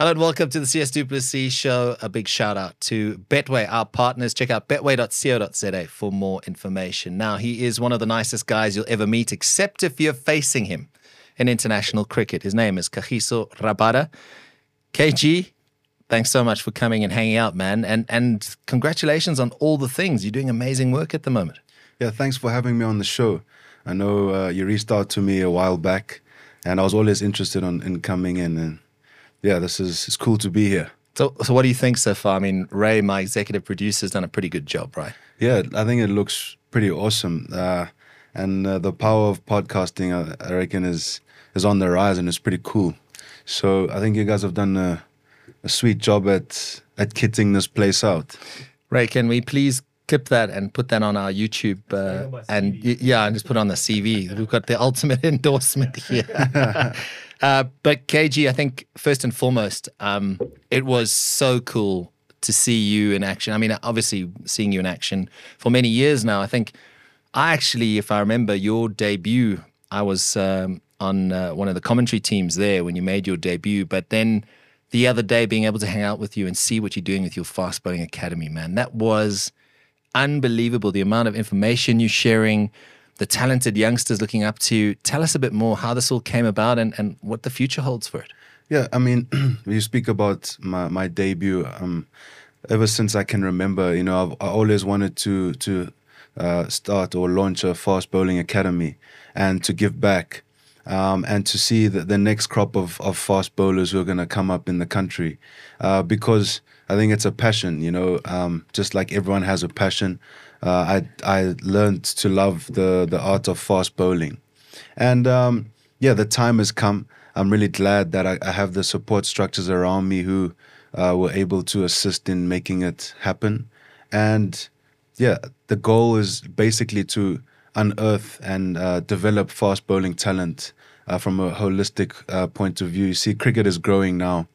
Hello and welcome to the CS Duplessis Show. A big shout out to Betway, our partners. Check out betway.co.za for more information. Now, he is one of the nicest guys you'll ever meet, except if you're facing him in international cricket. His name is Kagiso Rabada. KG, thanks so much for coming and hanging out, man. And and congratulations on all the things. You're doing amazing work at the moment. Yeah, thanks for having me on the show. I know uh, you reached out to me a while back, and I was always interested on, in coming in. And yeah, this is it's cool to be here. So, so what do you think so far? I mean, Ray, my executive producer, has done a pretty good job, right? Yeah, I think it looks pretty awesome. Uh, and uh, the power of podcasting, uh, I reckon, is is on the rise, and it's pretty cool. So I think you guys have done a, a sweet job at at kitting this place out. Ray, can we please clip that and put that on our YouTube uh, and yeah, and just put it on the CV. We've got the ultimate endorsement here. uh, but KG, I think first and foremost, um, it was so cool to see you in action. I mean, obviously seeing you in action for many years now. I think I actually, if I remember your debut, I was um, on uh, one of the commentary teams there when you made your debut, but then the other day being able to hang out with you and see what you're doing with your fast bowling academy, man, that was unbelievable the amount of information you're sharing, the talented youngsters looking up to you. Tell us a bit more how this all came about and, and what the future holds for it. Yeah, I mean, you speak about my, my debut. Um, ever since I can remember, you know, I've I always wanted to to uh, start or launch a fast bowling academy and to give back um, and to see the, the next crop of, of fast bowlers who are going to come up in the country uh, because I think it's a passion, you know, um, just like everyone has a passion. Uh, I I learned to love the the art of fast bowling, and um, yeah, the time has come. I'm really glad that I, I have the support structures around me who uh, were able to assist in making it happen, and yeah, the goal is basically to unearth and uh, develop fast bowling talent uh, from a holistic uh, point of view. You see, cricket is growing now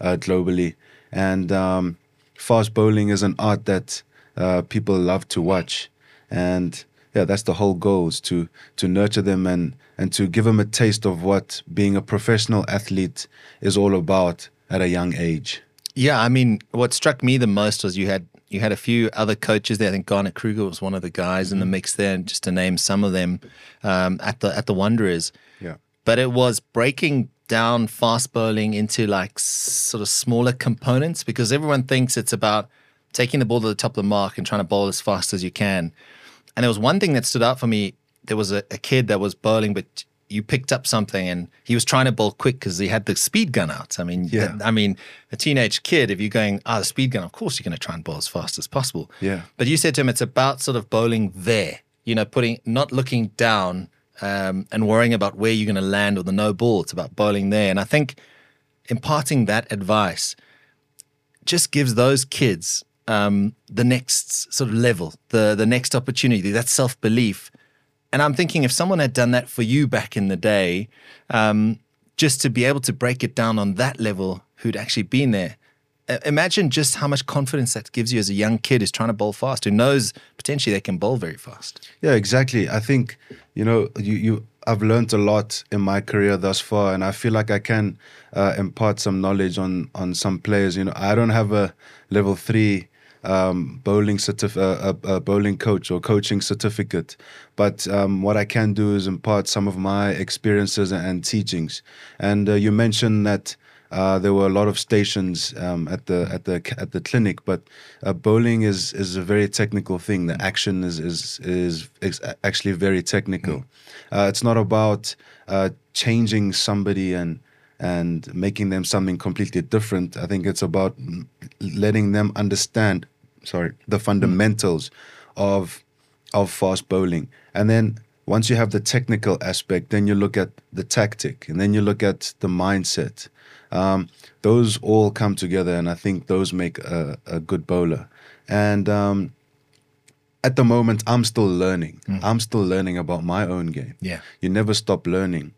uh, globally, and um, fast bowling is an art that uh, people love to watch. And yeah, that's the whole goal is to to nurture them and and to give them a taste of what being a professional athlete is all about at a young age. Yeah, I mean, what struck me the most was you had you had a few other coaches there. I think Garnet Kruger was one of the guys mm-hmm. in the mm-hmm. mix there, just to name some of them um, at the at the Wanderers. Yeah, but it was breaking down fast bowling into like sort of smaller components because everyone thinks it's about taking the ball to the top of the mark and trying to bowl as fast as you can. And there was one thing that stood out for me. There was a, a kid that was bowling, but you picked up something and he was trying to bowl quick because he had the speed gun out. I mean, yeah. I mean, a teenage kid, if you're going, ah, oh, the speed gun, of course you're going to try and bowl as fast as possible. Yeah. But you said to him, it's about sort of bowling there, you know, putting, not looking down um, and worrying about where you're going to land or the no ball. It's about bowling there. And I think imparting that advice just gives those kids um, the next sort of level, the the next opportunity, that self belief. And I'm thinking if someone had done that for you back in the day, um, just to be able to break it down on that level, who'd actually been there, imagine just how much confidence that gives you as a young kid who's trying to bowl fast, who knows potentially they can bowl very fast. Yeah, exactly. I think you know you you I've learned a lot in my career thus far, and I feel like I can uh, impart some knowledge on on some players. You know, I don't have a level three um, bowling certif- uh, a, a, bowling coach or coaching certificate, but um, what I can do is impart some of my experiences and, and teachings. And uh, you mentioned that uh, there were a lot of stations um, at the at the at the clinic, but uh, bowling is is a very technical thing. The action is is is, is actually very technical. Mm. Uh, it's not about uh, changing somebody and and making them something completely different. I think it's about letting them understand, sorry, the fundamentals mm. of of fast bowling, and then once you have the technical aspect, then you look at the tactic, and then you look at the mindset, um, those all come together, and I think those make a, a good bowler. And um, at the moment, I'm still learning. Mm. I'm still learning about my own game. Yeah, you never stop learning.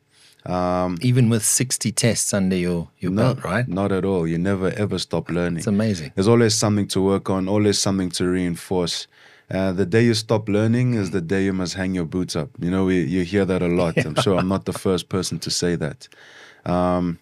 Um, Even with 60 tests under your, your no, belt, right? Not at all. You never ever stop learning. It's amazing. There's always something to work on, always something to reinforce. Uh, the day you stop learning is the day you must hang your boots up. You know, we, you hear that a lot. I'm sure I'm not the first person to say that. Um,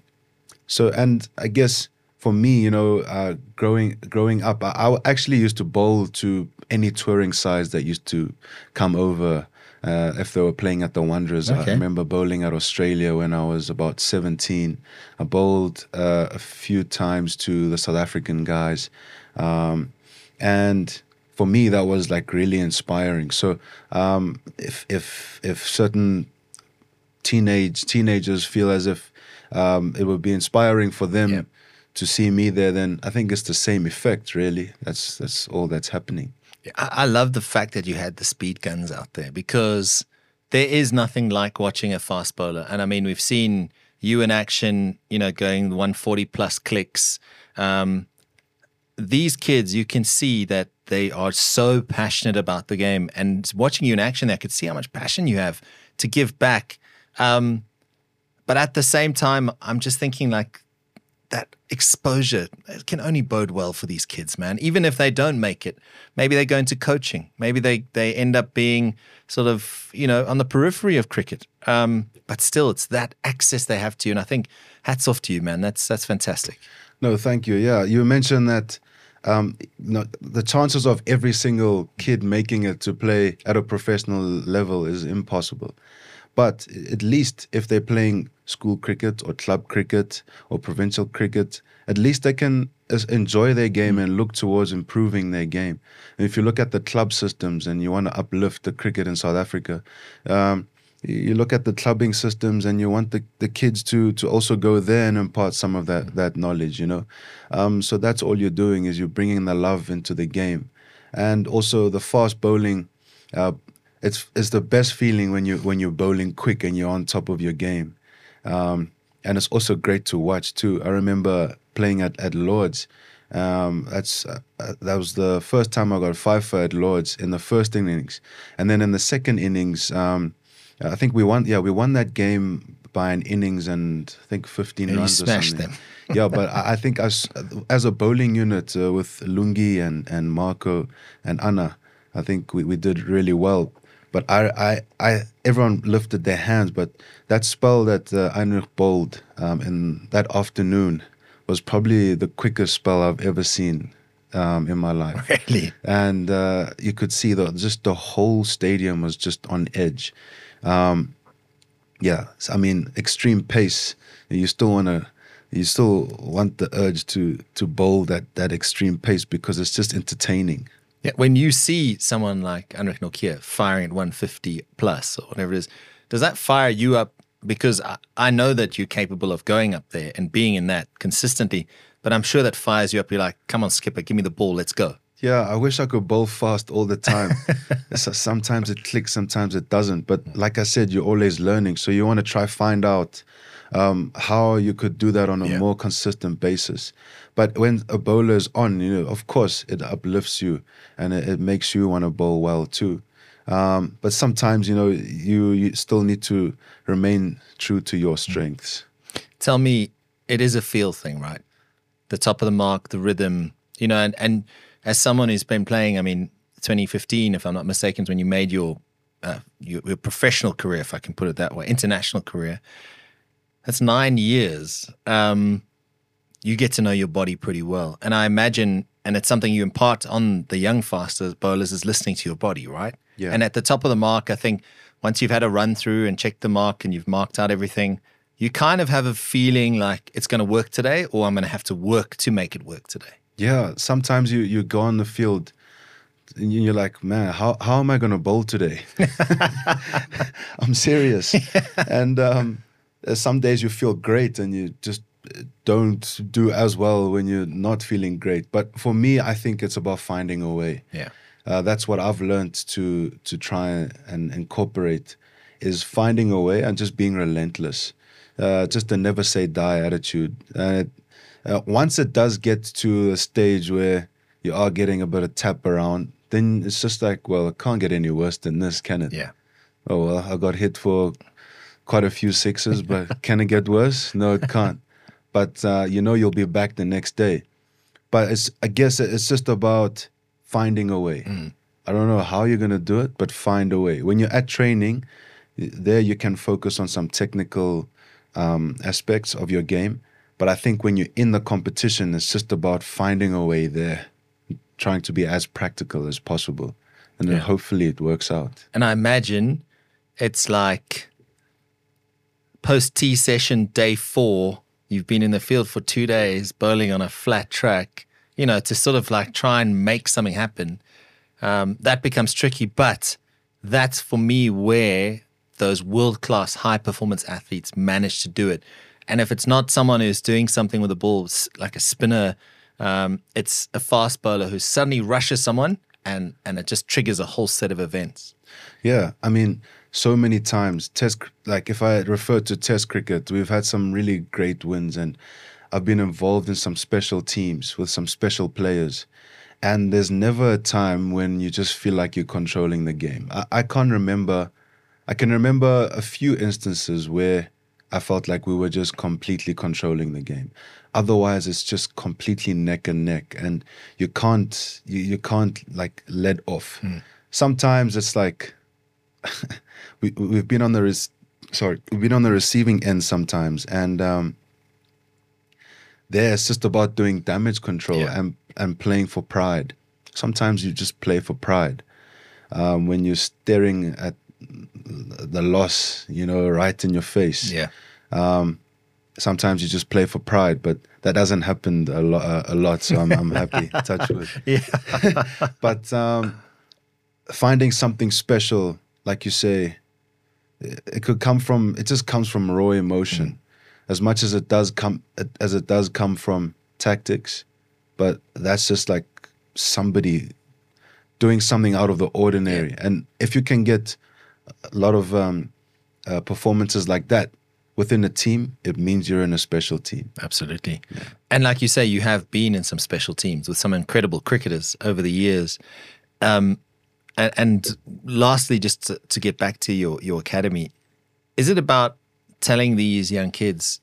so, and I guess for me, you know, uh, growing growing up, I, I actually used to bowl to any touring sides that used to come over. Uh, if they were playing at the Wanderers, Okay. I remember bowling at Australia when I was about 17. I bowled uh, a few times to the South African guys. Um, and for me, that was like really inspiring. So um, if, if, if certain teenage teenagers feel as if um, it would be inspiring for them Yeah. to see me there, then I think it's the same effect. Really, that's that's all that's happening. I, I love the fact that you had the speed guns out there because there is nothing like watching a fast bowler. And I mean, we've seen you in action, you know, going 140 plus clicks. Um, these kids, you can see that they are so passionate about the game. And watching you in action, I could see how much passion you have to give back. Um, but at the same time, I'm just thinking like that exposure it can only bode well for these kids, man. Even if they don't make it, maybe they go into coaching. Maybe they they end up being sort of you know on the periphery of cricket. Um, but still, it's that access they have to you, and I think hats off to you, man. That's that's fantastic. No, thank you. Yeah, you mentioned that um, the chances of every single kid making it to play at a professional level is impossible. But at least if they're playing school cricket or club cricket or provincial cricket, at least they can enjoy their game and look towards improving their game. And if you look at the club systems and you want to uplift the cricket in South Africa, um, you look at the clubbing systems and you want the, the kids to to also go there and impart some of that that knowledge you know um, so that's all you're doing is you're bringing the love into the game and also the fast bowling uh, it's it's the best feeling when you when you're bowling quick and you're on top of your game um, and it's also great to watch too I remember playing at, at Lords um, that's uh, that was the first time I got five for at Lords in the first innings and then in the second innings um, I think we won. Yeah, we won that game by an innings and I think 15 And you runs or smashed something. them. yeah, but I, I think as as a bowling unit uh, with Lungi and and Marco and Anna, I think we, we did really well. But I, I, I, everyone lifted their hands. But that spell that uh, Anrich bowled um, in that afternoon was probably the quickest spell I've ever seen um, in my life Really, and uh, you could see the just the whole stadium was just on edge. Um, yeah, I mean, extreme pace. You still want to, you still want the urge to to bowl that that extreme pace because it's just entertaining. Yeah. When you see someone like Anrich Nortje firing at 150 plus or whatever it is, does that fire you up? Because I, I know that you're capable of going up there and being in that consistently, but I'm sure that fires you up. You're like, come on, skipper, give me the ball, let's go. Yeah, I wish I could bowl fast all the time. so sometimes it clicks, sometimes it doesn't. But like I said, you're always learning, so you want to try find out um, how you could do that on a Yeah. more consistent basis. But when a bowler is on, you know, of course, it uplifts you and it, it makes you want to bowl well too. Um, but sometimes, you know, you, you still need to remain true to your strengths. tell me it is a feel thing, right? The top of the mark, the rhythm, you know, and, and as someone who's been playing, I mean, 2015, if I'm not mistaken, is when you made your, uh, your your professional career, if I can put it that way, international career. That's nine years. Um, you get to know your body pretty well, and I imagine, and it's something you impart on the young faster bowlers is listening to your body, right? Yeah. And at the top of the mark, I think once you've had a run through and checked the mark and you've marked out everything, you kind of have a feeling like it's going to work today, or I'm going to have to work to make it work today. Yeah, sometimes you, you go on the field and you're like, man, how, how am I going to bowl today? I'm serious. and um, some days you feel great and you just don't do as well when you're not feeling great. But for me, I think it's about finding a way. Yeah. Uh, that's what I've learned to to try and incorporate is finding a way and just being relentless. Uh, just a never say die attitude. And uh, once it does get to a stage where you are getting a bit of tap around, then it's just like, well, it can't get any worse than this, can it? Yeah. Oh well, I got hit for quite a few sixes, but can it get worse? No, it can't. But uh, you know, you'll be back the next day. But it's, I guess, it's just about finding a way. I don't know how you're gonna do it, but find a way. When you're at training, there you can focus on some technical um, aspects of your game. But I think when you're in the competition, it's just about finding a way there, trying to be as practical as possible. And then hopefully it works out. And I imagine it's like post tea session day four, you've been in the field for two days bowling on a flat track, you know, to sort of like try and make something happen. Um, that becomes tricky. But that's for me where those world class high performance athletes manage to do it. And if it's not someone who's doing something with the ball, like a spinner, um, it's a fast bowler who suddenly rushes someone and, and it just triggers a whole set of events. Yeah, I mean, so many times test like if I refer to test cricket, we've had some really great wins and I've been involved in some special teams with some special players. And there's never a time when you just feel like you're controlling the game. I, I can't remember I can remember a few instances where I felt like we were just completely controlling the game. Otherwise, it's just completely neck and neck, and you can't you, you can't like let off. Hmm. Sometimes it's like we we've been on the res- sorry we've been on the receiving end sometimes, and um, there it's just about doing damage control Yeah. and and playing for pride. Sometimes you just play for pride. Um, when you're staring at the loss, you know, right in your face. Yeah. Sometimes you just play for pride, but that hasn't happened a lot. A lot, so I'm, I'm happy. Touch wood. Yeah. But um, finding something special, like you say, it, could come from. It just comes from raw emotion, as much as it does come as it does come from tactics. But that's just like somebody doing something out of the ordinary. And if you can get a lot of um, uh, performances like that within a team, it means you're in a special team. Absolutely. And like you say, you have been in some special teams with some incredible cricketers over the years. Um, and, and lastly, just to, to get back to your, your academy, is it about telling these young kids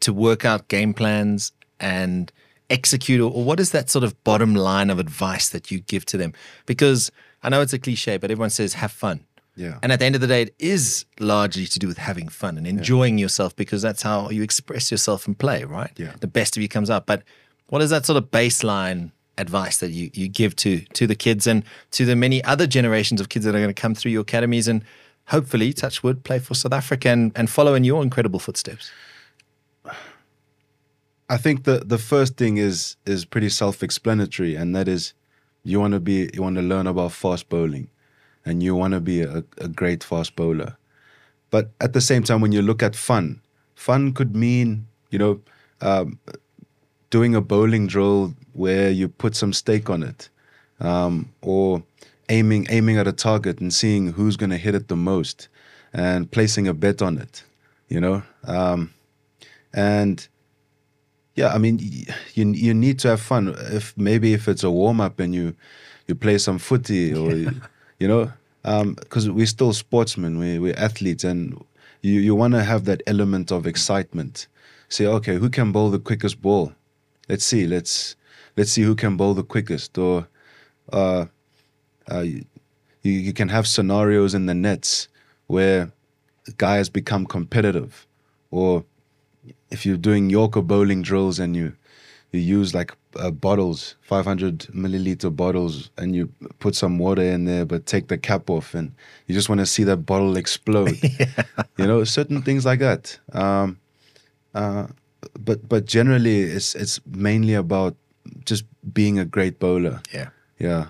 to work out game plans and execute, or, or what is that sort of bottom line of advice that you give to them? Because I know it's a cliche, but everyone says have fun. Yeah. And at the end of the day, it is largely to do with having fun and enjoying yourself because that's how you express yourself and play, right? Yeah. The best of you comes out. But what is that sort of baseline advice that you, you give to to the kids and to the many other generations of kids that are going to come through your academies and hopefully, touch wood, play for South Africa and, and follow in your incredible footsteps? I think the the first thing is is pretty self-explanatory, and that is you want to be you want to learn about fast bowling, and you want to be a, a great fast bowler. But at the same time, when you look at fun, fun could mean you know um, doing a bowling drill where you put some stake on it, um, or aiming aiming at a target and seeing who's going to hit it the most, and placing a bet on it. You know, um, and yeah, I mean, you you need to have fun. If maybe if it's a warm up and you you play some footy or you, you know, because we're still sportsmen, we we're athletes, and you you want to have that element of excitement. Say, okay, who can bowl the quickest ball? Let's see, let's let's see who can bowl the quickest. Or uh, uh, you you can have scenarios in the nets where guys become competitive, or if you're doing Yorker bowling drills and you you use like uh, bottles, 500 milliliter bottles, and you put some water in there, but take the cap off, and you just want to see that bottle explode. You know, certain things like that. Um, uh, but but generally, it's it's mainly about just being a great bowler. Yeah. Yeah,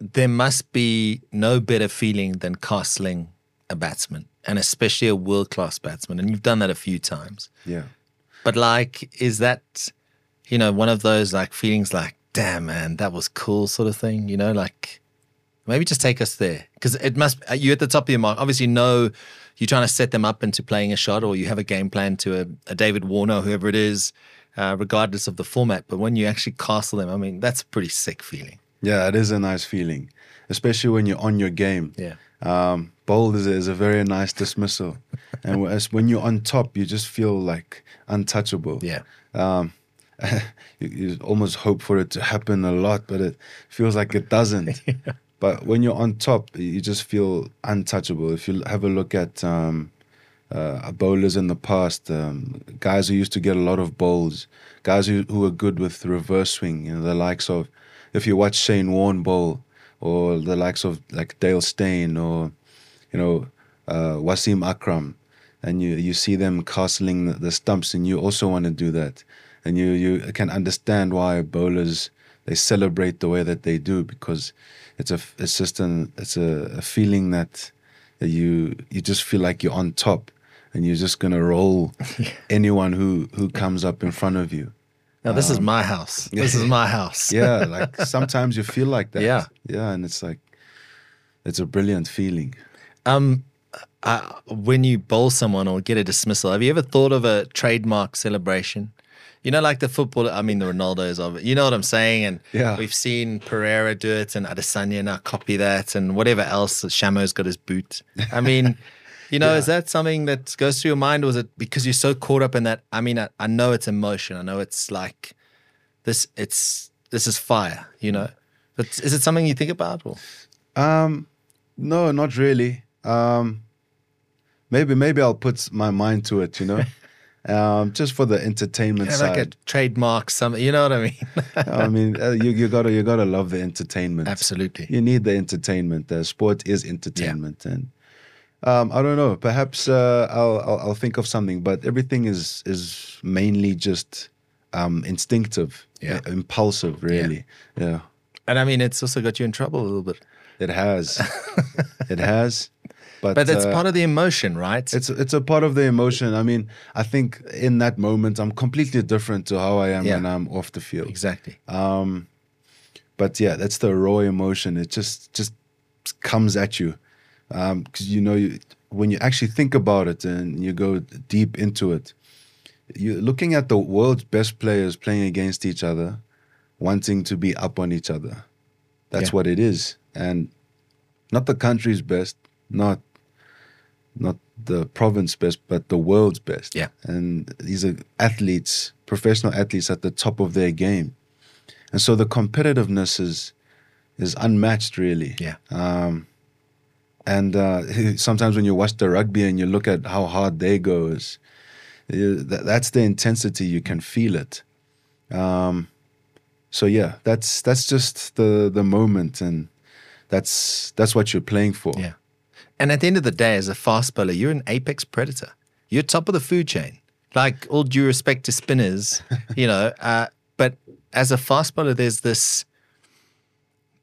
there must be no better feeling than castling a batsman, and especially a world class batsman. And you've done that a few times. yeah. But like, is that, you know, one of those like feelings like, damn, man, that was cool sort of thing, you know, like maybe just take us there. Because it must, uh, you at the top of your mark, obviously know you're trying to set them up into playing a shot or you have a game plan to a, a David Warner, whoever it is, uh, regardless of the format. But when you actually castle them, I mean, that's a pretty sick feeling. Yeah, it is a nice feeling, especially when you're on your game. Yeah. Um, bowled is a, is a very nice dismissal, and when you're on top, you just feel like untouchable. Yeah. Um, you, you almost hope for it to happen a lot, but it feels like it doesn't. But when you're on top, you just feel untouchable. If you have a look at um, uh, bowlers in the past, um, guys who used to get a lot of bowls, guys who, who were good with reverse swing, you know, the likes of, if you watch Shane Warne bowl, or the likes of like Dale Steyn, or, you know, uh, Wasim Akram, and you, you see them castling the, the stumps, and you also want to do that. And you, you can understand why bowlers, they celebrate the way that they do because it's a, it's just an, it's a, a feeling that you, you just feel like you're on top and you're just gonna roll anyone who who comes up in front of you. Now this um, is my house. This is my house. yeah, like sometimes you feel like that. Yeah, yeah, and it's like it's a brilliant feeling. Um, uh, when you bowl someone or get a dismissal, have you ever thought of a trademark celebration? You know, like the football, I mean, the Ronaldos of it. You know what I'm saying? And yeah. we've seen Pereira do it and Adesanya now copy that and whatever else. Shamsi's got his boot. I mean, You know, yeah. is that something that goes through your mind, or is it because you're so caught up in that? I mean, I, I know it's emotion. I know it's like this. It's this is fire. You know, but is it something you think about? Or? Um, no, not really. Um, maybe maybe I'll put my mind to it. You know. um, just for the entertainment side. Like a trademark, something. You know what I mean? I mean, uh, you you gotta you gotta love the entertainment. Absolutely, you need the entertainment. The sport is entertainment, yeah. and um, I don't know. Perhaps uh, I'll, I'll, I'll think of something, but everything is is mainly just um, instinctive, yeah. Uh, impulsive, really. Yeah. yeah. And I mean, it's also got you in trouble a little bit. It has. it has. But, but it's uh, part of the emotion, right? It's it's a part of the emotion. I mean, I think in that moment I'm completely different to how I am yeah. when I'm off the field. Exactly. Um, but yeah, that's the raw emotion. It just just comes at you because um, you know you, when you actually think about it and you go deep into it, you're looking at the world's best players playing against each other, wanting to be up on each other. That's yeah. what it is, and not the country's best, not not the province best, but the world's best. Yeah, and these are athletes, professional athletes at the top of their game, and so the competitiveness is is unmatched, really. Yeah. Um, and uh, sometimes when you watch the rugby and you look at how hard they go, is that's the intensity. You can feel it. Um, so yeah, that's that's just the the moment, and that's that's what you're playing for. Yeah. And at the end of the day, as a fast bowler, you're an apex predator. You're top of the food chain. Like all due respect to spinners, you know, uh, but as a fast bowler, there's this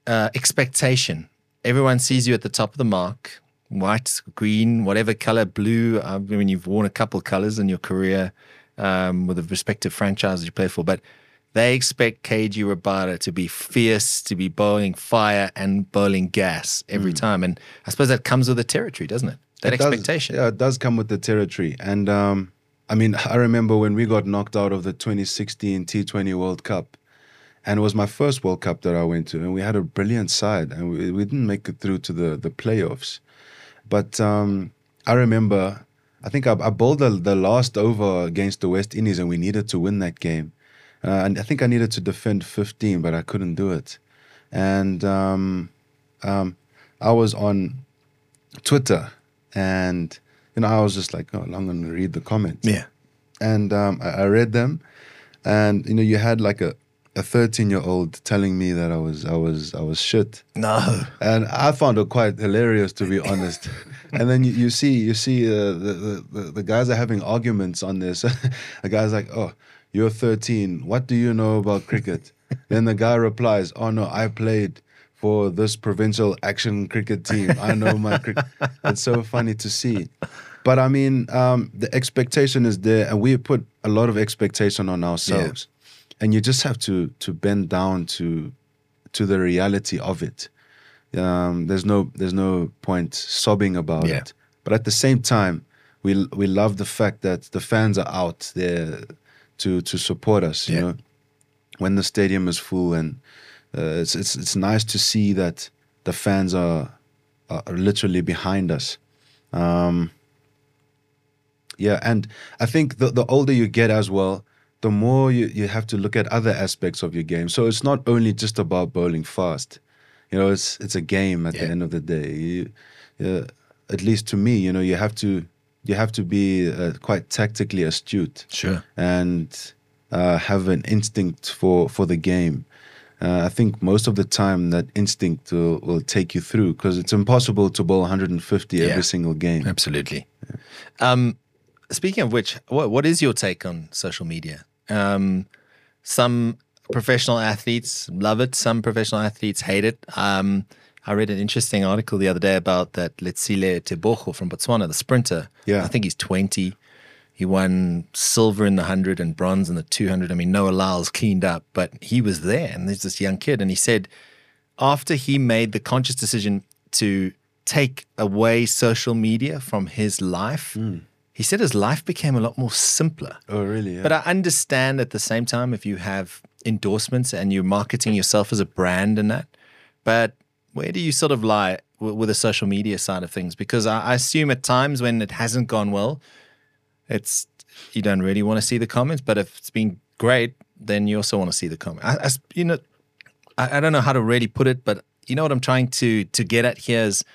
uh, expectation everyone sees you at the top of the mark white, green, whatever color, blue. I mean, you've worn a couple colors in your career um, with the respective franchises you play for, but they expect KG Rabada to be fierce, to be bowling fire and bowling gas every mm. time. And I suppose that comes with the territory, doesn't it? That it expectation. Does, yeah, it does come with the territory. And um, I mean, I remember when we got knocked out of the 2016 T20 World Cup and it was my first World Cup that I went to, and we had a brilliant side, and we, we didn't make it through to the the playoffs. But um, I remember, I think I, I bowled the, the, last over against the West Indies, and we needed to win that game. Uh, and I think I needed to defend 15, but I couldn't do it. And um, um, I was on Twitter, and you know, I was just like, oh, I'm going to read the comments. Yeah. And um, I, I read them, and you know, you had like a a 13 year old telling me that I was I was I was shit. No. And I found it quite hilarious to be honest. and then you, you see you see uh, the, the the guys are having arguments on this. the guy's like, "Oh, you're 13. What do you know about cricket?" then the guy replies, "Oh no, I played for this provincial action cricket team. I know my cricket." it's so funny to see. But I mean, um, the expectation is there, and we put a lot of expectation on ourselves. Yeah and you just have to to bend down to to the reality of it. Um, there's no there's no point sobbing about yeah. it. But at the same time, we we love the fact that the fans are out there to to support us. You yeah. know, when the stadium is full, and uh, it's it's it's nice to see that the fans are are literally behind us. Um, yeah, and I think the the older you get as well, the more you, you have to look at other aspects of your game. So it's not only just about bowling fast. You know, it's it's a game at yeah. the end of the day. You, uh, at least to me, you know, you have to you have to be uh, quite tactically astute Sure. and uh, have an instinct for for the game. Uh, I think most of the time that instinct will, will take you through because it's impossible to bowl 150 Yeah. every single game. Absolutely. Um, speaking of which, what, what is your take on social media? Um, some professional athletes love it. Some professional athletes hate it. Um, I read an interesting article the other day about that Letsile Tebogo from Botswana, the sprinter. Yeah. I think he's 20. He won silver in the 100 and bronze in the 200. I mean, Noah Lyles cleaned up, but he was there. And there's this young kid. And he said, after he made the conscious decision to take away social media from his life, he said his life became a lot more simpler. Oh, really? Yeah. But I understand at the same time if you have endorsements and you're marketing yourself as a brand and that. But where do you sort of lie w- with the social media side of things? Because I, I assume at times when it hasn't gone well, it's you don't really want to see the comments. But if it's been great, then you also want to see the comment. I, I you know, I, I don't know how to really put it, but you know what I'm trying to to get at here is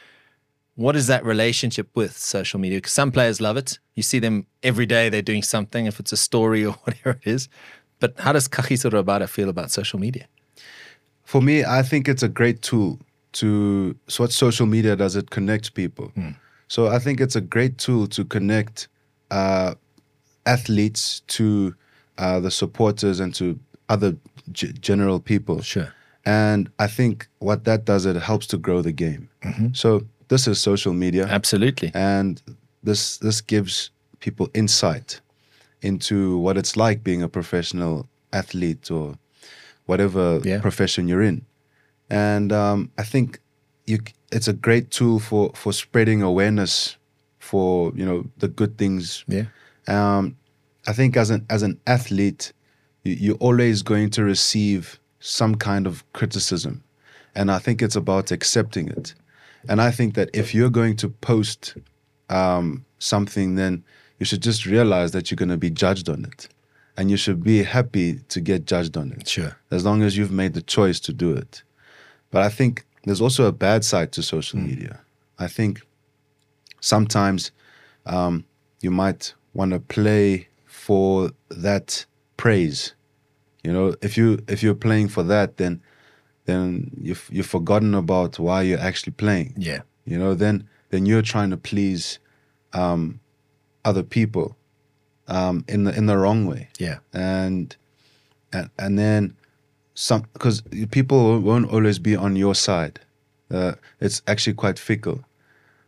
what is that relationship with social media? Because some players love it. You see them every day, they're doing something, if it's a story or whatever it is. But how does Rabada feel about social media? For me, I think it's a great tool to. So, what social media does it connect people? So, I think it's a great tool to connect uh, athletes to uh, the supporters and to other g- general people. Sure. And I think what that does, it helps to grow the game. So, this is social media. Absolutely. and this this gives people insight into what it's like being a professional athlete or whatever Yeah. profession you're in and um, i think you it's a great tool for for spreading awareness for you know the good things Yeah. um, I think as an as an athlete, you're always going to receive some kind of criticism, and I think it's about accepting it. And I think that if you're going to post um, something, then you should just realize that you're going to be judged on it, and you should be happy to get judged on it Sure. as long as you've made the choice to do it. But I think there's also a bad side to social media. I think sometimes um, you might want to play for that praise. You know, if you if you're playing for that, then then you've you've forgotten about why you're actually playing. Yeah. You know, then then you're trying to please um, other people um, in the in the wrong way Yeah. and and and then some because people won't always be on your side. Uh, it's actually quite fickle,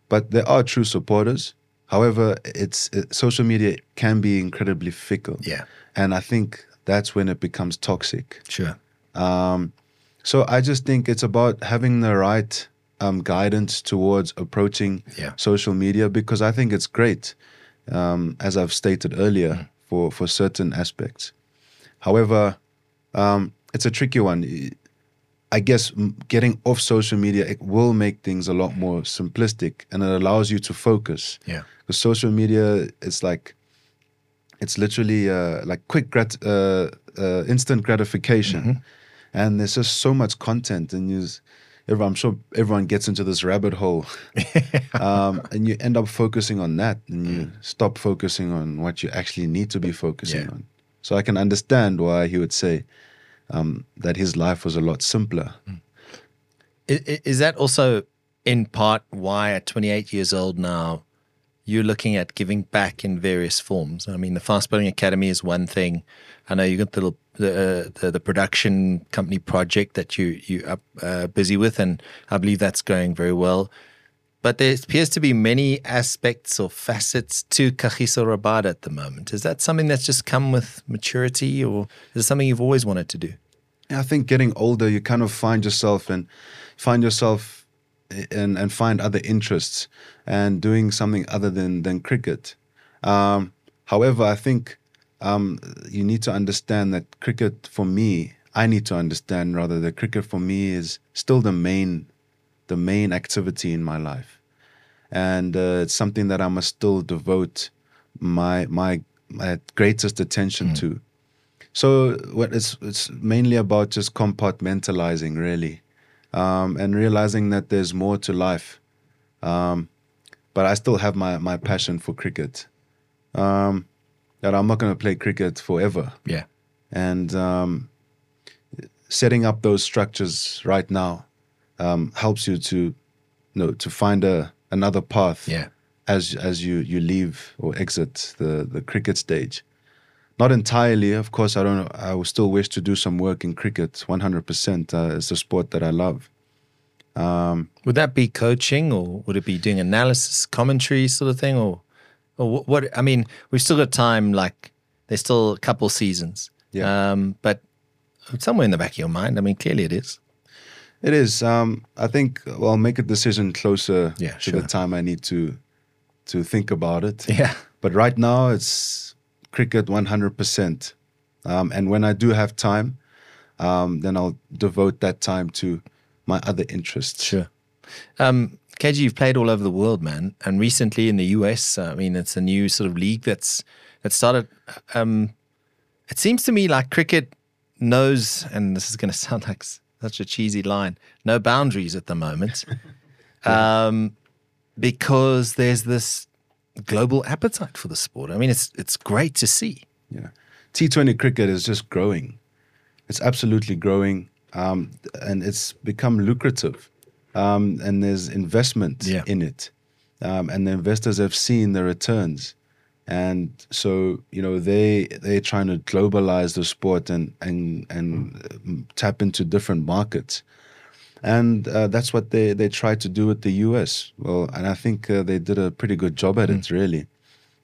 but there are true supporters. However, it's it, social media can be incredibly fickle, Yeah. and I think that's when it becomes toxic. Sure. Um, so I just think it's about having the right um, guidance towards approaching Yeah. social media because I think it's great, um, as I've stated earlier, for for certain aspects. However, um, it's a tricky one. I guess getting off social media it will make things a lot more simplistic, and it allows you to focus. Yeah. Because social media is like, it's literally uh, like quick grat, uh, uh, instant gratification, and there's just so much content, and you, I'm sure everyone gets into this rabbit hole, um, and you end up focusing on that, and you stop focusing on what you actually need to be focusing Yeah. on. So I can understand why he would say um, that his life was a lot simpler. I- i- Is that also in part why at 28 years old now you're looking at giving back in various forms? I mean, the Fast Bowling Academy is one thing. I know you got the little the, uh, the the production company project that you you are uh, busy with, and I believe that's going very well. But there appears to be many aspects or facets to Kagiso Rabada at the moment. Is that something that's just come with maturity, or is it something you've always wanted to do? I think getting older, you kind of find yourself and find yourself and and find other interests and doing something other than than cricket. Um, however, I think um, you need to understand that cricket for me, I need to understand rather that cricket for me is still the main the main activity in my life, and uh, it's something that I must still devote my my my greatest attention to. So what it's it's mainly about just compartmentalizing really, um, and realizing that there's more to life. Um, but I still have my my passion for cricket. Um, that I'm not going to play cricket forever, Yeah. and um, setting up those structures right now um, helps you to, you know, to find a another path Yeah. as as you you leave or exit the the cricket stage. Not entirely, of course. I don't. I still wish to do some work in cricket. One hundred percent. It's a sport that I love. Would that be coaching or would it be doing analysis, commentary sort of thing? Or, or wh- what? I mean, we've still got time, like, there's still a couple seasons. Yeah. Um, but somewhere in the back of your mind, I mean, clearly it is. It is. Um, I think. Well, I'll make a decision closer Yeah, to sure. the time I need to to think about it. Yeah. But right now, it's cricket one hundred percent. Um, and when I do have time, um, then I'll devote that time to my other interests. Sure. Um, KG, you've played all over the world, man, and recently in the US. uh, I mean, it's a new sort of league that's that started. Um, it seems to me like cricket knows, and this is going to sound like such a cheesy line, no boundaries at the moment, um, because there's this global appetite for the sport. I mean, it's it's great to see. Yeah. T20 cricket is just growing. It's absolutely growing. Um, and it's become lucrative. Um, and there's investment Yeah. in it. Um, and the investors have seen the returns. And so, you know, they they're trying to globalize the sport and and and um, tap into different markets. And uh, that's what they, they tried to do with the US. Well, and I think uh, they did a pretty good job at it, really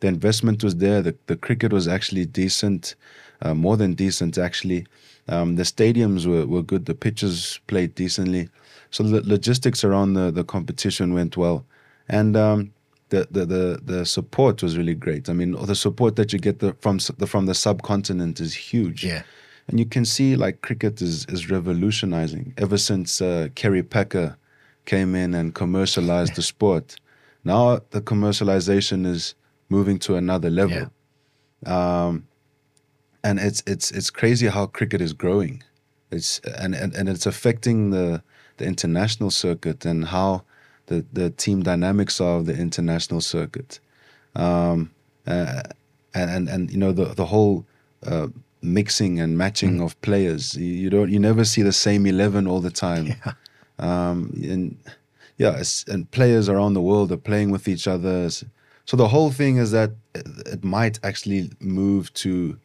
the investment was there. The, the cricket was actually decent, uh, more than decent actually. Um, the stadiums were, were good. The pitches played decently. So the logistics around the, the competition went well, and um, the, the the the support was really great. I mean, the support that you get the, from the from the subcontinent is huge. Yeah. And you can see like cricket is is revolutionizing ever since uh, Kerry Packer came in and commercialized the sport. Now the commercialization is moving to another level. Um, and it's it's it's crazy how cricket is growing. It's and, and, and it's affecting the the international circuit and how the, the team dynamics are of the international circuit. Um, uh, and, and and you know the the whole uh, mixing and matching of players. You, you don't you never see the same eleven all the time. Yeah. Um, and yeah, it's, and players around the world are playing with each other. So the whole thing is that it, it might actually move to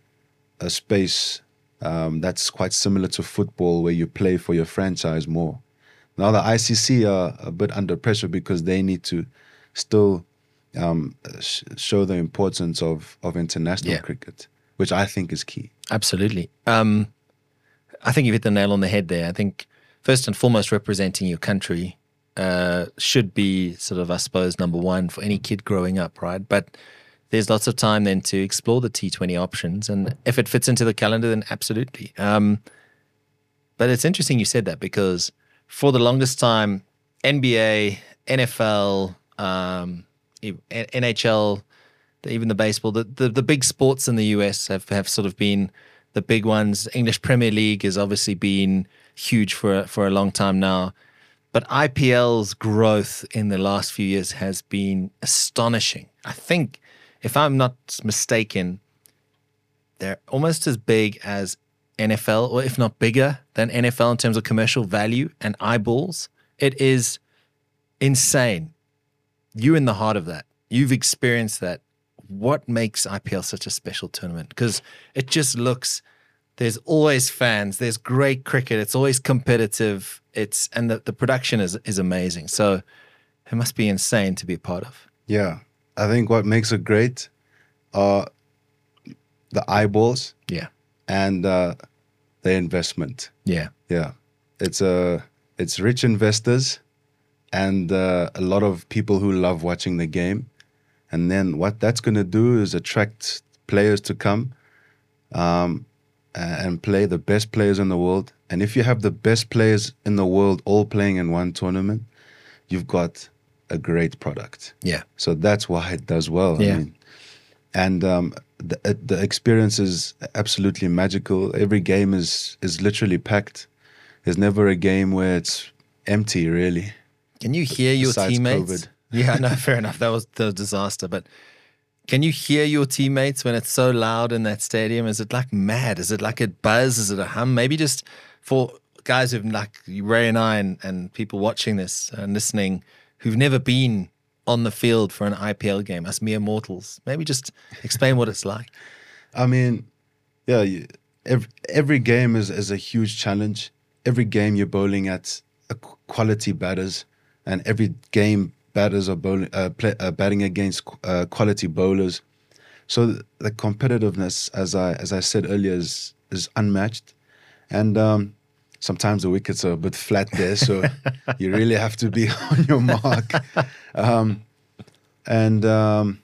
a space um, that's quite similar to football, where you play for your franchise more. Now the ICC are a bit under pressure because they need to still um, sh- show the importance of of international Yeah. cricket, which I think is key. Absolutely. Um, I think you've hit the nail on the head there. I think first and foremost, representing your country uh, should be sort of, I suppose, number one for any kid growing up, right? But there's lots of time then to explore the T20 options, and if it fits into the calendar, then absolutely. Um, but it's interesting you said that because for the longest time, NBA, NFL, um, NHL, even the baseball, the, the, the big sports in the US have, have sort of been the big ones. English Premier League has obviously been huge for for a long time now. But IPL's growth in the last few years has been astonishing. I think, if I'm not mistaken, they're almost as big as NFL, or if not bigger than NFL in terms of commercial value and eyeballs. It is insane. You're in the heart of that. You've experienced that. What makes IPL such a special tournament? Because it just looks there's always fans, there's great cricket, it's always competitive. It's and the, the production is is amazing. So it must be insane to be a part of. Yeah, I think what makes it great are the eyeballs Yeah. and uh, the investment. Yeah. Yeah, it's a it's rich investors and uh, a lot of people who love watching the game. And then what that's going to do is attract players to come um, and play the best players in the world. And if you have the best players in the world all playing in one tournament, you've got a great product. Yeah. So that's why it does well. Yeah. I mean, and um, the uh, the experience is absolutely magical. Every game is is literally packed. There's never a game where it's empty, really. Can you hear your besides teammates? COVID. Yeah, no, fair enough. That was the disaster. But can you hear your teammates when it's so loud in that stadium? Is it like mad? Is it like a buzz? Is it a hum? Maybe just for guys who've like Ray and I and, and people watching this and listening who've never been on the field for an IPL game, us mere mortals. Maybe just explain what it's like. I mean, yeah, every, every game is, is a huge challenge. Every game you're bowling at quality batters, and every game batters are bowling, uh, play, uh, batting against uh, quality bowlers. So the competitiveness, as I as I said earlier, is is unmatched, and um, sometimes the wickets are a bit flat there, so you really have to be on your mark. Um, and um,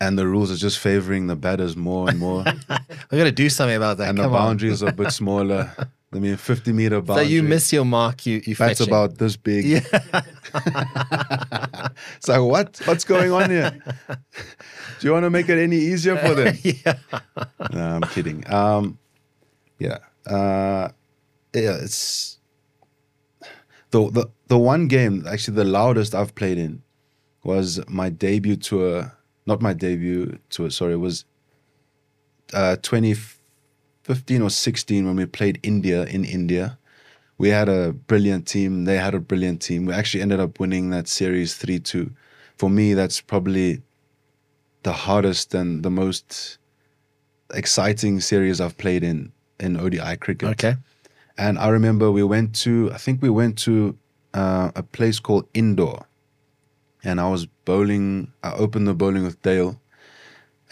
and the rules are just favoring the batters more and more. we got to do something about that. And Come the boundaries on. are a bit smaller. I mean, 50 meter boundary. So you miss your mark, you, you That's about this big. Yeah. it's like, what? What's going on here? Do you want to make it any easier for them? yeah. No, I'm kidding. Um, yeah. Uh, yeah, it's the, the the one game actually the loudest I've played in was my debut tour. Not my debut tour. Sorry, it was uh, 2015 or 16 when we played India in India. We had a brilliant team. They had a brilliant team. We actually ended up winning that series 3 2. For me, that's probably the hardest and the most exciting series I've played in in ODI cricket. Okay. And I remember we went to, I think we went to uh, a place called Indore. And I was bowling, I opened the bowling with Dale.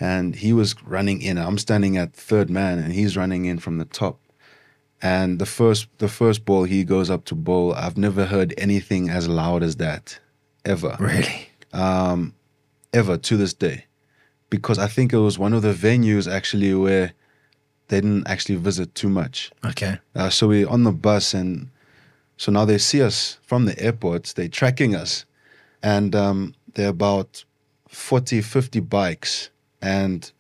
And he was running in. I'm standing at third man, and he's running in from the top. And the first, the first ball he goes up to bowl. I've never heard anything as loud as that, ever. Really? Um, ever to this day, because I think it was one of the venues actually where they didn't actually visit too much. Okay. Uh, so we're on the bus, and so now they see us from the airport. They're tracking us, and um, they're about 40, 50 bikes, and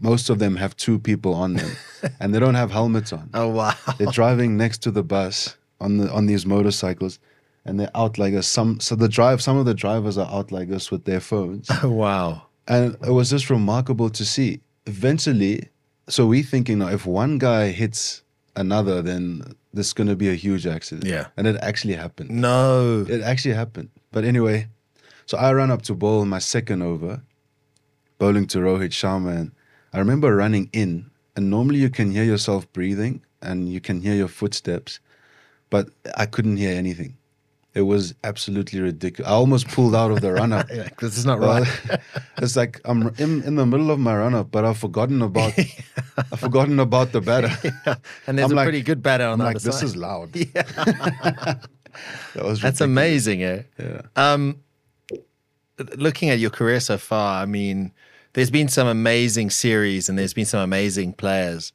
most of them have two people on them, and they don't have helmets on. Oh wow! They're driving next to the bus on the on these motorcycles, and they're out like us. Some so the drive some of the drivers are out like us with their phones. Oh wow! And it was just remarkable to see. Eventually, so we thinking now if one guy hits another, then this is going to be a huge accident. Yeah. And it actually happened. No. It actually happened. But anyway, so I ran up to bowl my second over, bowling to Rohit Sharma. And I remember running in, and normally you can hear yourself breathing and you can hear your footsteps, but I couldn't hear anything. It was absolutely ridiculous. I almost pulled out of the run up. yeah, this is not right. it's like I'm in, in the middle of my run up, but I've forgotten about I've forgotten about the batter. Yeah. And there's I'm a like, pretty good batter on I'm the like, other this side. is loud. Yeah. that was That's amazing, eh? Yeah. Um, looking at your career so far, I mean, there's been some amazing series and there's been some amazing players,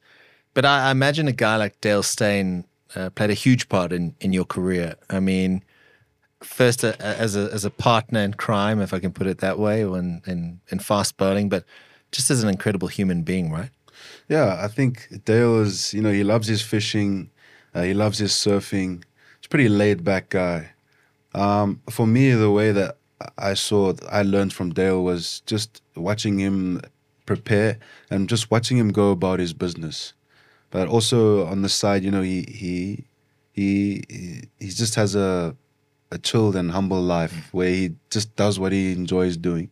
but I, I imagine a guy like Dale Steyn uh, played a huge part in in your career. I mean, first uh, as a as a partner in crime, if I can put it that way, in in, in fast bowling, but just as an incredible human being, right? Yeah, I think Dale is, you know, he loves his fishing, uh, he loves his surfing. He's a pretty laid back guy. Um, for me, the way that I saw, I learned from Dale was just watching him prepare and just watching him go about his business. But also on the side, you know, he he he he, he just has a a chilled and humble life where he just does what he enjoys doing,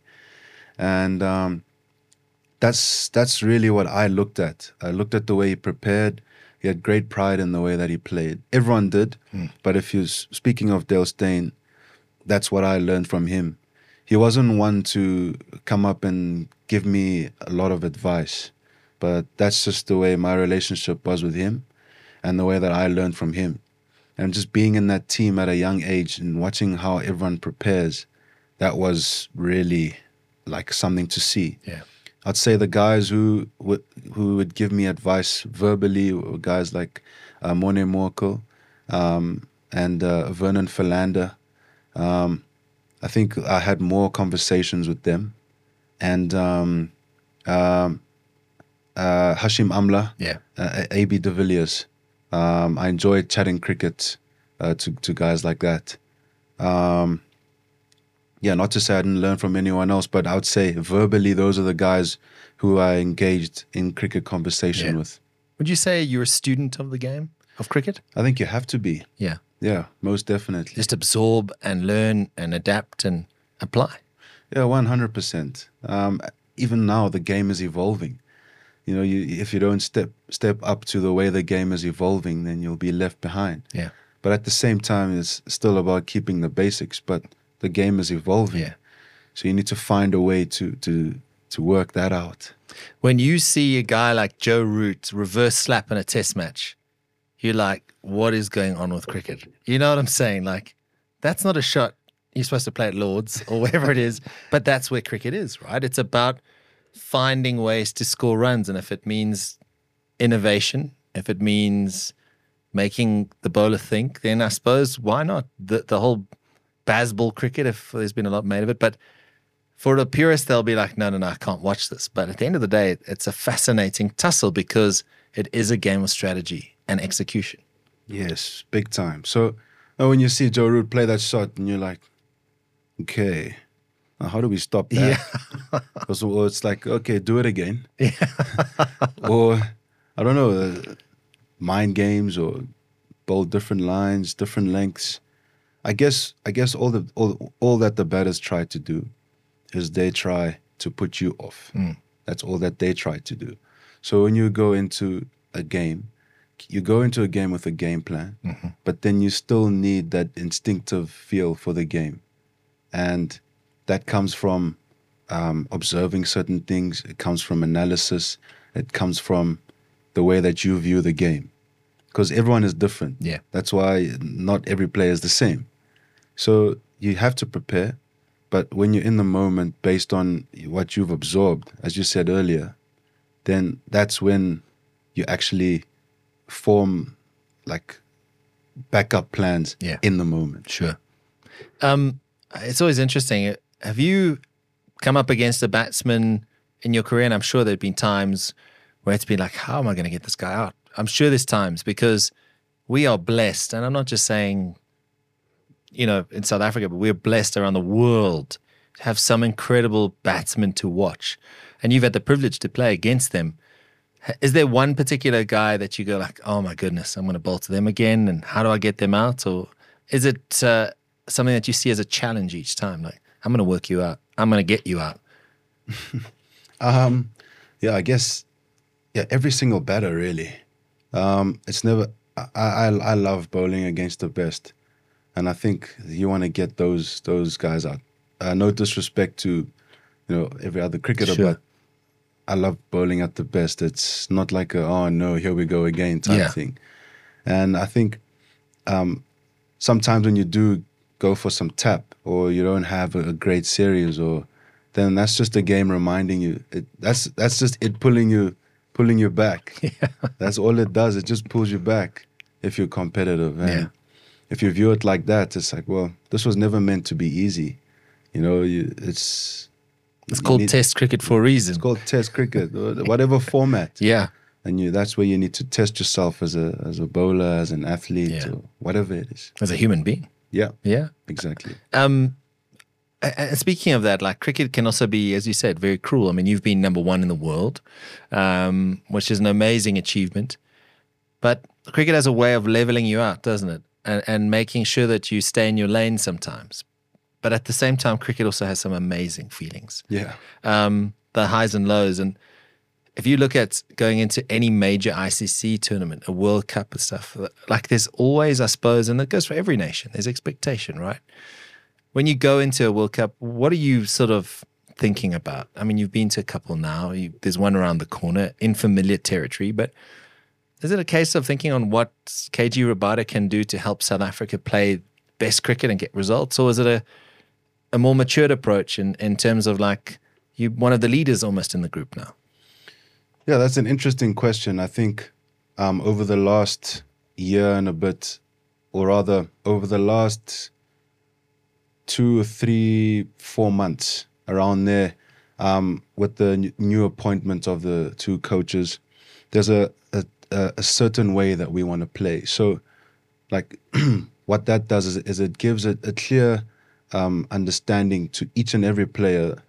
and um, that's that's really what I looked at. I looked at the way he prepared. He had great pride in the way that he played. Everyone did, but if you're speaking of Dale Steyn, that's what I learned from him. He wasn't one to come up and give me a lot of advice, but that's just the way my relationship was with him, and the way that I learned from him. And just being in that team at a young age and watching how everyone prepares, that was really like something to see. Yeah. I'd say the guys who would who would give me advice verbally were guys like uh, Morne Morkel um, and uh, Vernon Philander. Um, I think I had more conversations with them, and um, um, uh, Hashim Amla, Yeah. uh, AB de Villiers. Um, I enjoyed chatting cricket uh, to to guys like that. Um, yeah, not to say I didn't learn from anyone else, but I would say verbally, those are the guys who I engaged in cricket conversation Yeah. with. Would you say you're a student of the game of cricket? I think you have to be. Yeah. Yeah, most definitely. Just absorb and learn and adapt and apply. Yeah, one hundred percent. Um, even now, the game is evolving. You know, you if you don't step step up to the way the game is evolving, then you'll be left behind. Yeah. But at the same time, it's still about keeping the basics. But the game is evolving, Yeah. so you need to find a way to to to work that out. When you see a guy like Joe Root reverse slap in a test match, you're like, what is going on with cricket? You know what I'm saying? Like, that's not a shot you're supposed to play at Lords or wherever it is, but that's where cricket is, right? It's about finding ways to score runs. And if it means innovation, if it means making the bowler think, then I suppose why not? The, the whole Bazball cricket, if there's been a lot made of it. But for the purist, they'll be like, no, no, no, I can't watch this. But at the end of the day, it's a fascinating tussle because it is a game of strategy and execution. Yes, big time. So uh, when you see Joe Root play that shot, and you're like, okay, now how do we stop that? Because well, it's like, okay, do it again. or I don't know, uh, mind games or bowl different lines, different lengths. I guess I guess all the all, all that the batters try to do is they try to put you off. That's all that they try to do. So when you go into a game, you go into a game with a game plan, but then you still need that instinctive feel for the game, and that comes from um, observing certain things. It comes from analysis. It comes from the way that you view the game, because everyone is different. Yeah. That's why not every player is the same. So you have to prepare, but when you're in the moment, based on what you've absorbed, as you said earlier, then that's when you actually form like backup plans Yeah. in the moment. Sure. Um, it's always interesting. Have you come up against a batsman in your career? And I'm sure there've been times where it's been like, how am I going to get this guy out? I'm sure there's times because we are blessed, and I'm not just saying, you know, in South Africa, but we're blessed around the world to have some incredible batsmen to watch. And you've had the privilege to play against them. Is there one particular guy that you go like, oh my goodness, I'm going to bowl to them again, and how do I get them out? Or is it uh, something that you see as a challenge each time? Like, I'm going to work you out. I'm going to get you out. Um, yeah, I guess, yeah, every single batter really. Um, it's never. I, I I love bowling against the best, and I think you want to get those those guys out. Uh, no disrespect to, you know, every other cricketer, Sure. but I love bowling at the best. It's not like a oh no, here we go again type Yeah. thing. And I think um, sometimes when you do go for some tap or you don't have a, a great series or then that's just the game reminding you it, that's that's just it pulling you pulling you back that's all it does it just pulls you back if you're competitive and Yeah. if you view it like that it's like well this was never meant to be easy you know you, it's It's called need- Test cricket for a reason. it's called test cricket whatever format yeah. and you that's where you need to test yourself as a as a bowler as an athlete Yeah. or whatever it is As a human being. yeah Yeah. exactly Um, a- a- speaking of that, like cricket can also be, as you said, very cruel. I mean, you've been number one in the world, um, which is an amazing achievement. But cricket has a way of leveling you out, doesn't it? And, and making sure that you stay in your lane sometimes. But at the same time, cricket also has some amazing feelings, yeah um, the highs and lows. And if you look at going into any major ICC tournament, a World Cup and stuff, like there's always, I suppose, and it goes for every nation, there's expectation, right? When you go into a World Cup, what are you sort of thinking about? I mean, you've been to a couple now. You, there's one around the corner in familiar territory, but is it a case of thinking on what KG Rabada can do to help South Africa play best cricket and get results, or is it a a more matured approach in, in terms of like you one of the leaders almost in the group now? Yeah, that's an interesting question. I think um, over the last year and a bit, or rather over the last two or three, four months, around there, um, with the new appointment of the two coaches, there's a a, a a certain way that we want to play. So, like, what that does is, is it gives it a clear um, understanding to each and every player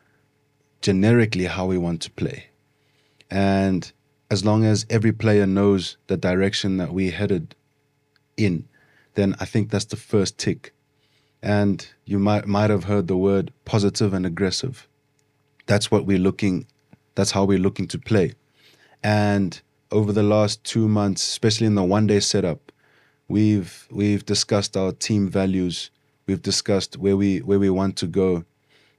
generically how we want to play. And as long as every player knows the direction that we're headed in, then I think that's the first tick. And you might might have heard the word positive and aggressive. That's what we're looking that's how we're looking to play. And over the last two months, especially in the one day setup, we've we've discussed our team values. We've discussed where we where we want to go,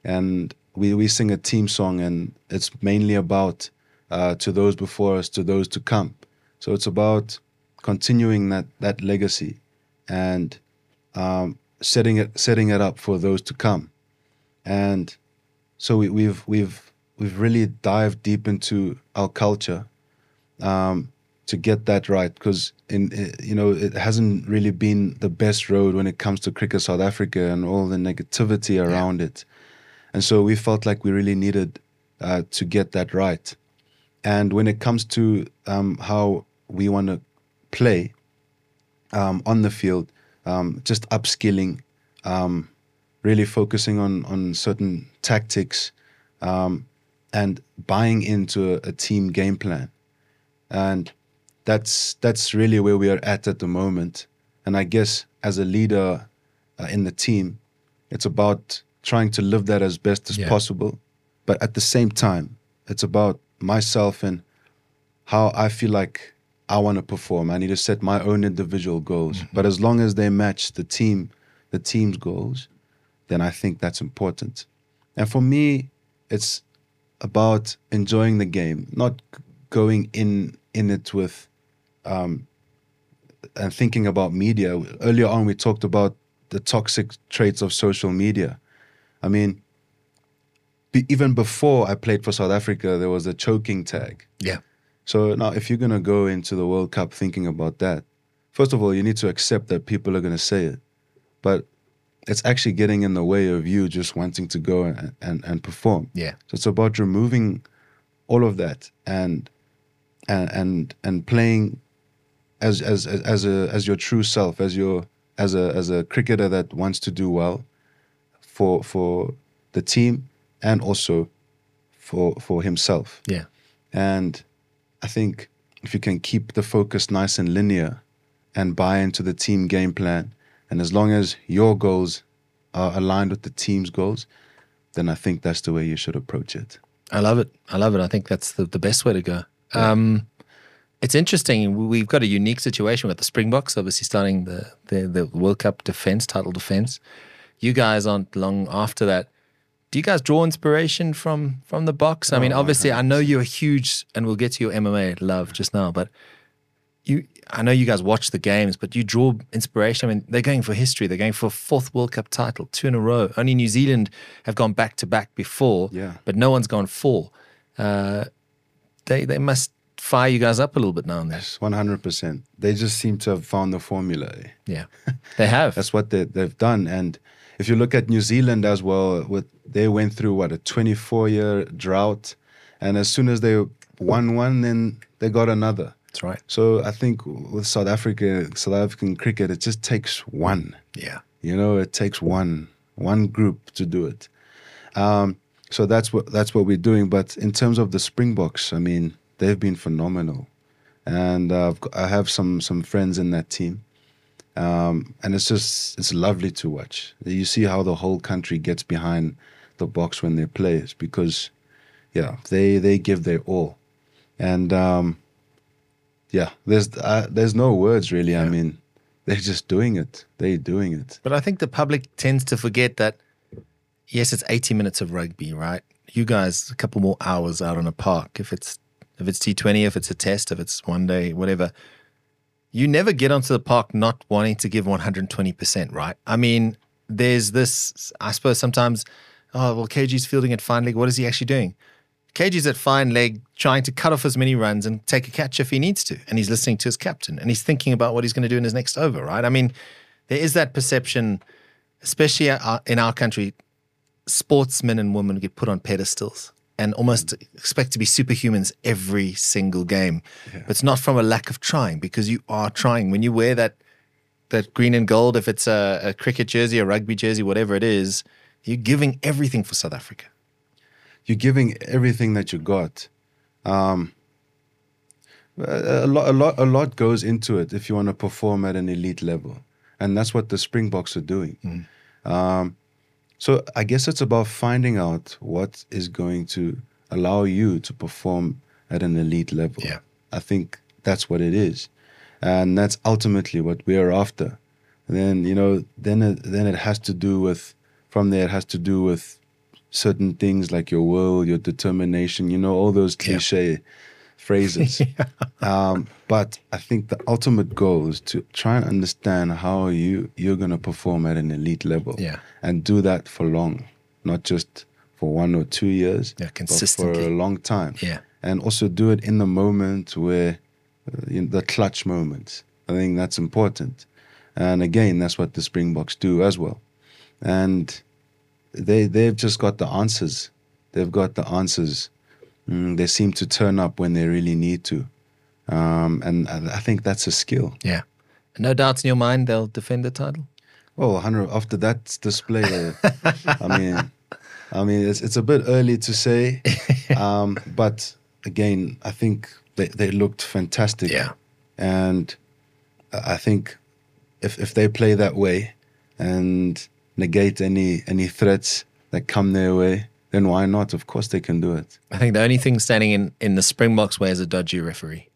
and we we sing a team song, and it's mainly about uh, to those before us, to those to come. So it's about continuing that that legacy, and um, setting it setting it up for those to come, and so we, we've we've we've really dived deep into our culture. Um, to get that right because in you know it hasn't really been the best road when it comes to cricket South Africa and all the negativity around yeah. it, and so we felt like we really needed uh, to get that right. And when it comes to um, how we want to play um, on the field, um, just upskilling, um, really focusing on on certain tactics, um, and buying into a, a team game plan and that's that's really where we are at at the moment. And I guess as a leader uh, in the team, it's about trying to live that as best as yeah. possible. But at the same time, it's about myself and how I feel like I want to perform. I need to set my own individual goals. Mm-hmm. But as long as they match the team, the team's goals, then I think that's important. And for me, it's about enjoying the game, not going in in it with um, and thinking about media. Earlier on, we talked about the toxic traits of social media. I mean, be, even before I played for South Africa, there was a choking tag. Yeah. So now, if you're going to go into the World Cup thinking about that, first of all, you need to accept that people are going to say it. But it's actually getting in the way of you just wanting to go and, and, and perform. Yeah. So it's about removing all of that and and and, and playing as, as as a as your true self, as your as a as a cricketer that wants to do well for for the team and also for for himself. Yeah. And I think if you can keep the focus nice and linear and buy into the team game plan, and as long as your goals are aligned with the team's goals, then I think that's the way you should approach it. I love it. I love it. I think that's the, the best way to go. Um, it's interesting. We've got a unique situation with the Springboks, obviously starting the, the, the World Cup defense, title defense. You guys aren't long after that. Do you guys draw inspiration from from the Boks? I mean, oh, obviously, I know you're huge, and we'll get to your MMA love just now, but you, I know you guys watch the games, but you draw inspiration. I mean, they're going for history. They're going for a fourth World Cup title, two in a row. Only New Zealand have gone back to back before, yeah. but no one's gone four. Uh, they they must fire you guys up a little bit now and then. One hundred percent. They just seem to have found the formula. Yeah, they have. That's what they, they've done. And if you look at New Zealand as well, with they went through what a twenty-four year drought, and as soon as they won one, then they got another. That's right. So I think with South Africa, South African cricket, it just takes one. Yeah. You know, it takes one one group to do it. Um, so that's what that's what we're doing. But in terms of the Springboks, I mean, they've been phenomenal, and uh, I have some some friends in that team, um, and it's just it's lovely to watch. You see how the whole country gets behind the Boks when they play, it's because, yeah, they they give their all, and um, yeah, there's uh, there's no words really. Yeah. I mean, they're just doing it. They're doing it. But I think the public tends to forget that yes, it's 80 minutes of rugby, right? You guys, a couple more hours out on a park. If it's if it's T20, if it's a test, if it's one day, whatever. You never get onto the park not wanting to give 120%, right? I mean, there's this, I suppose sometimes, oh, well, KG's fielding at fine leg. What is he actually doing? KG's at fine leg trying to cut off as many runs and take a catch if he needs to. And he's listening to his captain and he's thinking about what he's going to do in his next over, right? I mean, there is that perception, especially uh, in our country, sportsmen and women get put on pedestals and almost expect to be superhumans every single game. Yeah. But it's not from a lack of trying because you are trying. When you wear that that green and gold, if it's a, a cricket jersey, a rugby jersey, whatever it is, you're giving everything for South Africa. You're giving everything that you got. Um, a, a lot, a lot, a lot goes into it if you want to perform at an elite level, and that's what the Springboks are doing. Mm. Um, so I guess it's about finding out what is going to allow you to perform at an elite level. Yeah. I think that's what it is, and that's ultimately what we are after. And then you know, then it, then it has to do with from there. It has to do with certain things like your will, your determination. You know, all those cliche phrases. um, but I think the ultimate goal is to try and understand how you you're going to perform at an elite level. Yeah. and do that for long, not just for one or two years. Yeah, but consistently. for a long time Yeah. and also do it in the moment where uh, in the clutch moments. I think that's important. And again, that's what the Springboks do as well. And they they've just got the answers. They've got the answers. Mm, they seem to turn up when they really need to. Um, and I think that's a skill. Yeah. No doubts in your mind they'll defend the title? Oh, 100 after that display, uh, I mean, I mean, it's it's a bit early to say, um, but again, I think they, they looked fantastic. Yeah. and I think if if they play that way and negate any any threats that come their way, then why not? Of course, they can do it. I think the only thing standing in, in the Springboks way is a dodgy referee.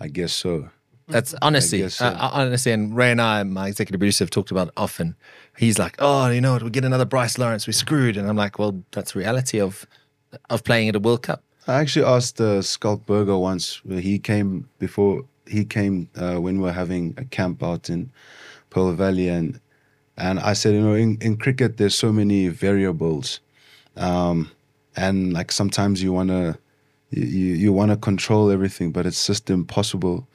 I guess so. That's honestly, guess so. uh, honestly, and Ray and I, my executive producer, have talked about it often. He's like, "Oh, you know what? We get another Bryce Lawrence, we're screwed." And I'm like, "Well, that's reality of of playing at a World Cup." I actually asked uh, Schalk Burger once. Where he came before he came uh, when we were having a camp out in Pearl Valley, and and I said, you know, in, in cricket there's so many variables, um, and like sometimes you wanna you you, wanna control everything, but it's just impossible.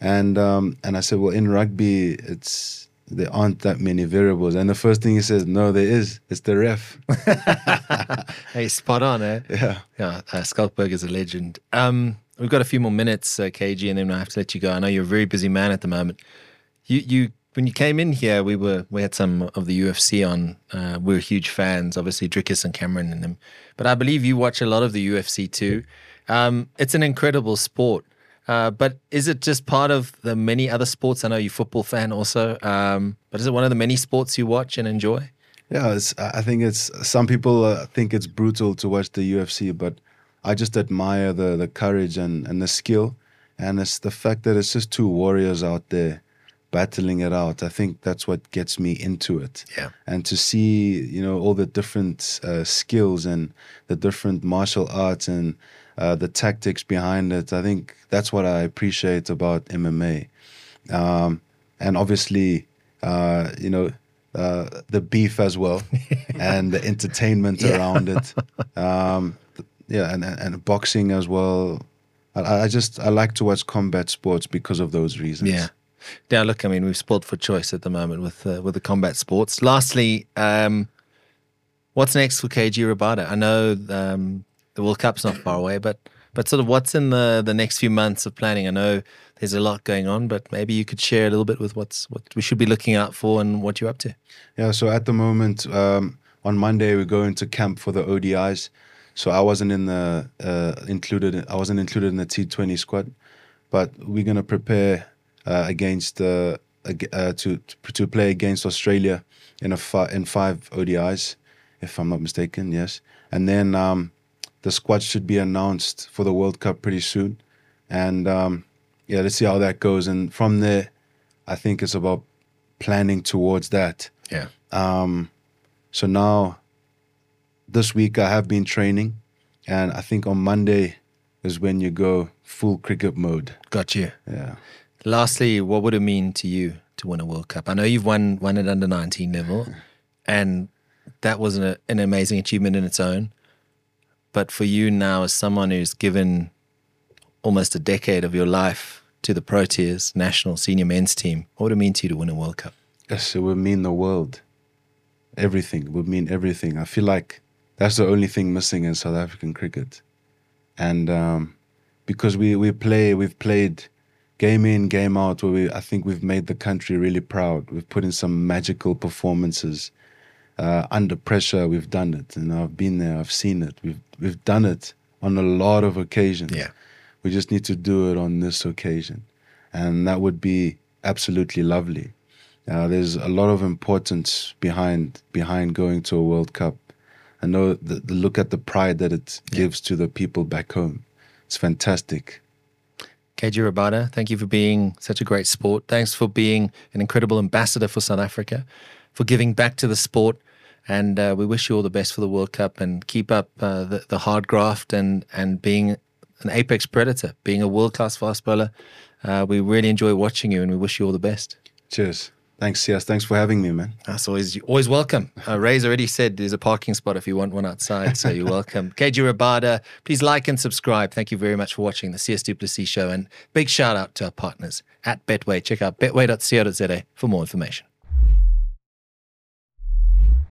And um, and I said, well, in rugby it's there aren't that many variables. And the first thing he says, no, there is. It's the ref. Hey, spot on, eh? yeah. Yeah, uh, Schalk Burger is a legend. Um, we've got a few more minutes, uh, KG, and then I have to let you go. I know you're a very busy man at the moment. You, you, when you came in here, we were we had some of the UFC on. Uh, we were huge fans, obviously Dricus and Cameron and them. But I believe you watch a lot of the UFC too. Um, it's an incredible sport. Uh, but is it just part of the many other sports? I know you're a football fan also. Um, but is it one of the many sports you watch and enjoy? Yeah, I think it's some people uh, think it's brutal to watch the UFC, but I just admire the the courage and and the skill, and it's the fact that it's just two warriors out there battling it out. I think that's what gets me into it. Yeah. and to see you know all the different uh, skills and the different martial arts and uh, the tactics behind it. I think that's what I appreciate about MMA, um, and obviously, uh, you know, uh, the beef as well, and the entertainment around it. Um, yeah, and, and and boxing as well. I, I just I like to watch combat sports because of those reasons. Yeah. Yeah, look, I mean, we've sport for choice at the moment with uh, with the combat sports. Lastly, um, what's next for KG Rabada? I know um, the World Cup's not far away, but but sort of what's in the the next few months of planning? I know there's a lot going on, but maybe you could share a little bit with what's what we should be looking out for and what you're up to. Yeah, so at the moment, um, on Monday we go into camp for the ODIs. So I wasn't in the uh, included. I wasn't included in the T20 squad, but we're gonna prepare uh, against uh, uh, to to play against Australia in a fi- in five ODIs, if I'm not mistaken. Yes, and then um, the squad should be announced for the World Cup pretty soon, and um, yeah, let's see how that goes. And from there, I think it's about planning towards that. Yeah. Um, so now, this week I have been training, and I think on Monday is when you go full cricket mode. Got you. Yeah. Lastly, what would it mean to you to win a World Cup? I know you've won won it under 19 level, and that was an, an amazing achievement in its own. But for you now, as someone who's given almost a decade of your life to the Proteas national senior men's team, what would it mean to you to win a World Cup? Yes, it would mean the world. Everything it would mean everything. I feel like that's the only thing missing in South African cricket, and um, because we we play, we've played game in, game out, where we, I think we've made the country really proud. We've put in some magical performances. Uh, under pressure, we've done it. And I've been there, I've seen it. We've we've done it on a lot of occasions. Yeah. We just need to do it on this occasion. And that would be absolutely lovely. Uh, there's a lot of importance behind behind going to a World Cup. I know the, the look at the pride that it yeah. gives to the people back home. It's fantastic. KG Rabada, thank you for being such a great sport. Thanks for being an incredible ambassador for South Africa, for giving back to the sport. And uh, we wish you all the best for the World Cup and keep up uh, the, the hard graft and, and being an apex predator, being a world class fast bowler. Uh, we really enjoy watching you and we wish you all the best. Cheers. Thanks, yes. Thanks for having me, man. That's always always welcome. Uh, Ray's already said there's a parking spot if you want one outside, so you're welcome. KG Rabada, please like and subscribe. Thank you very much for watching the CS du Plessis show, and big shout out to our partners at Betway. Check out betway.co.za for more information.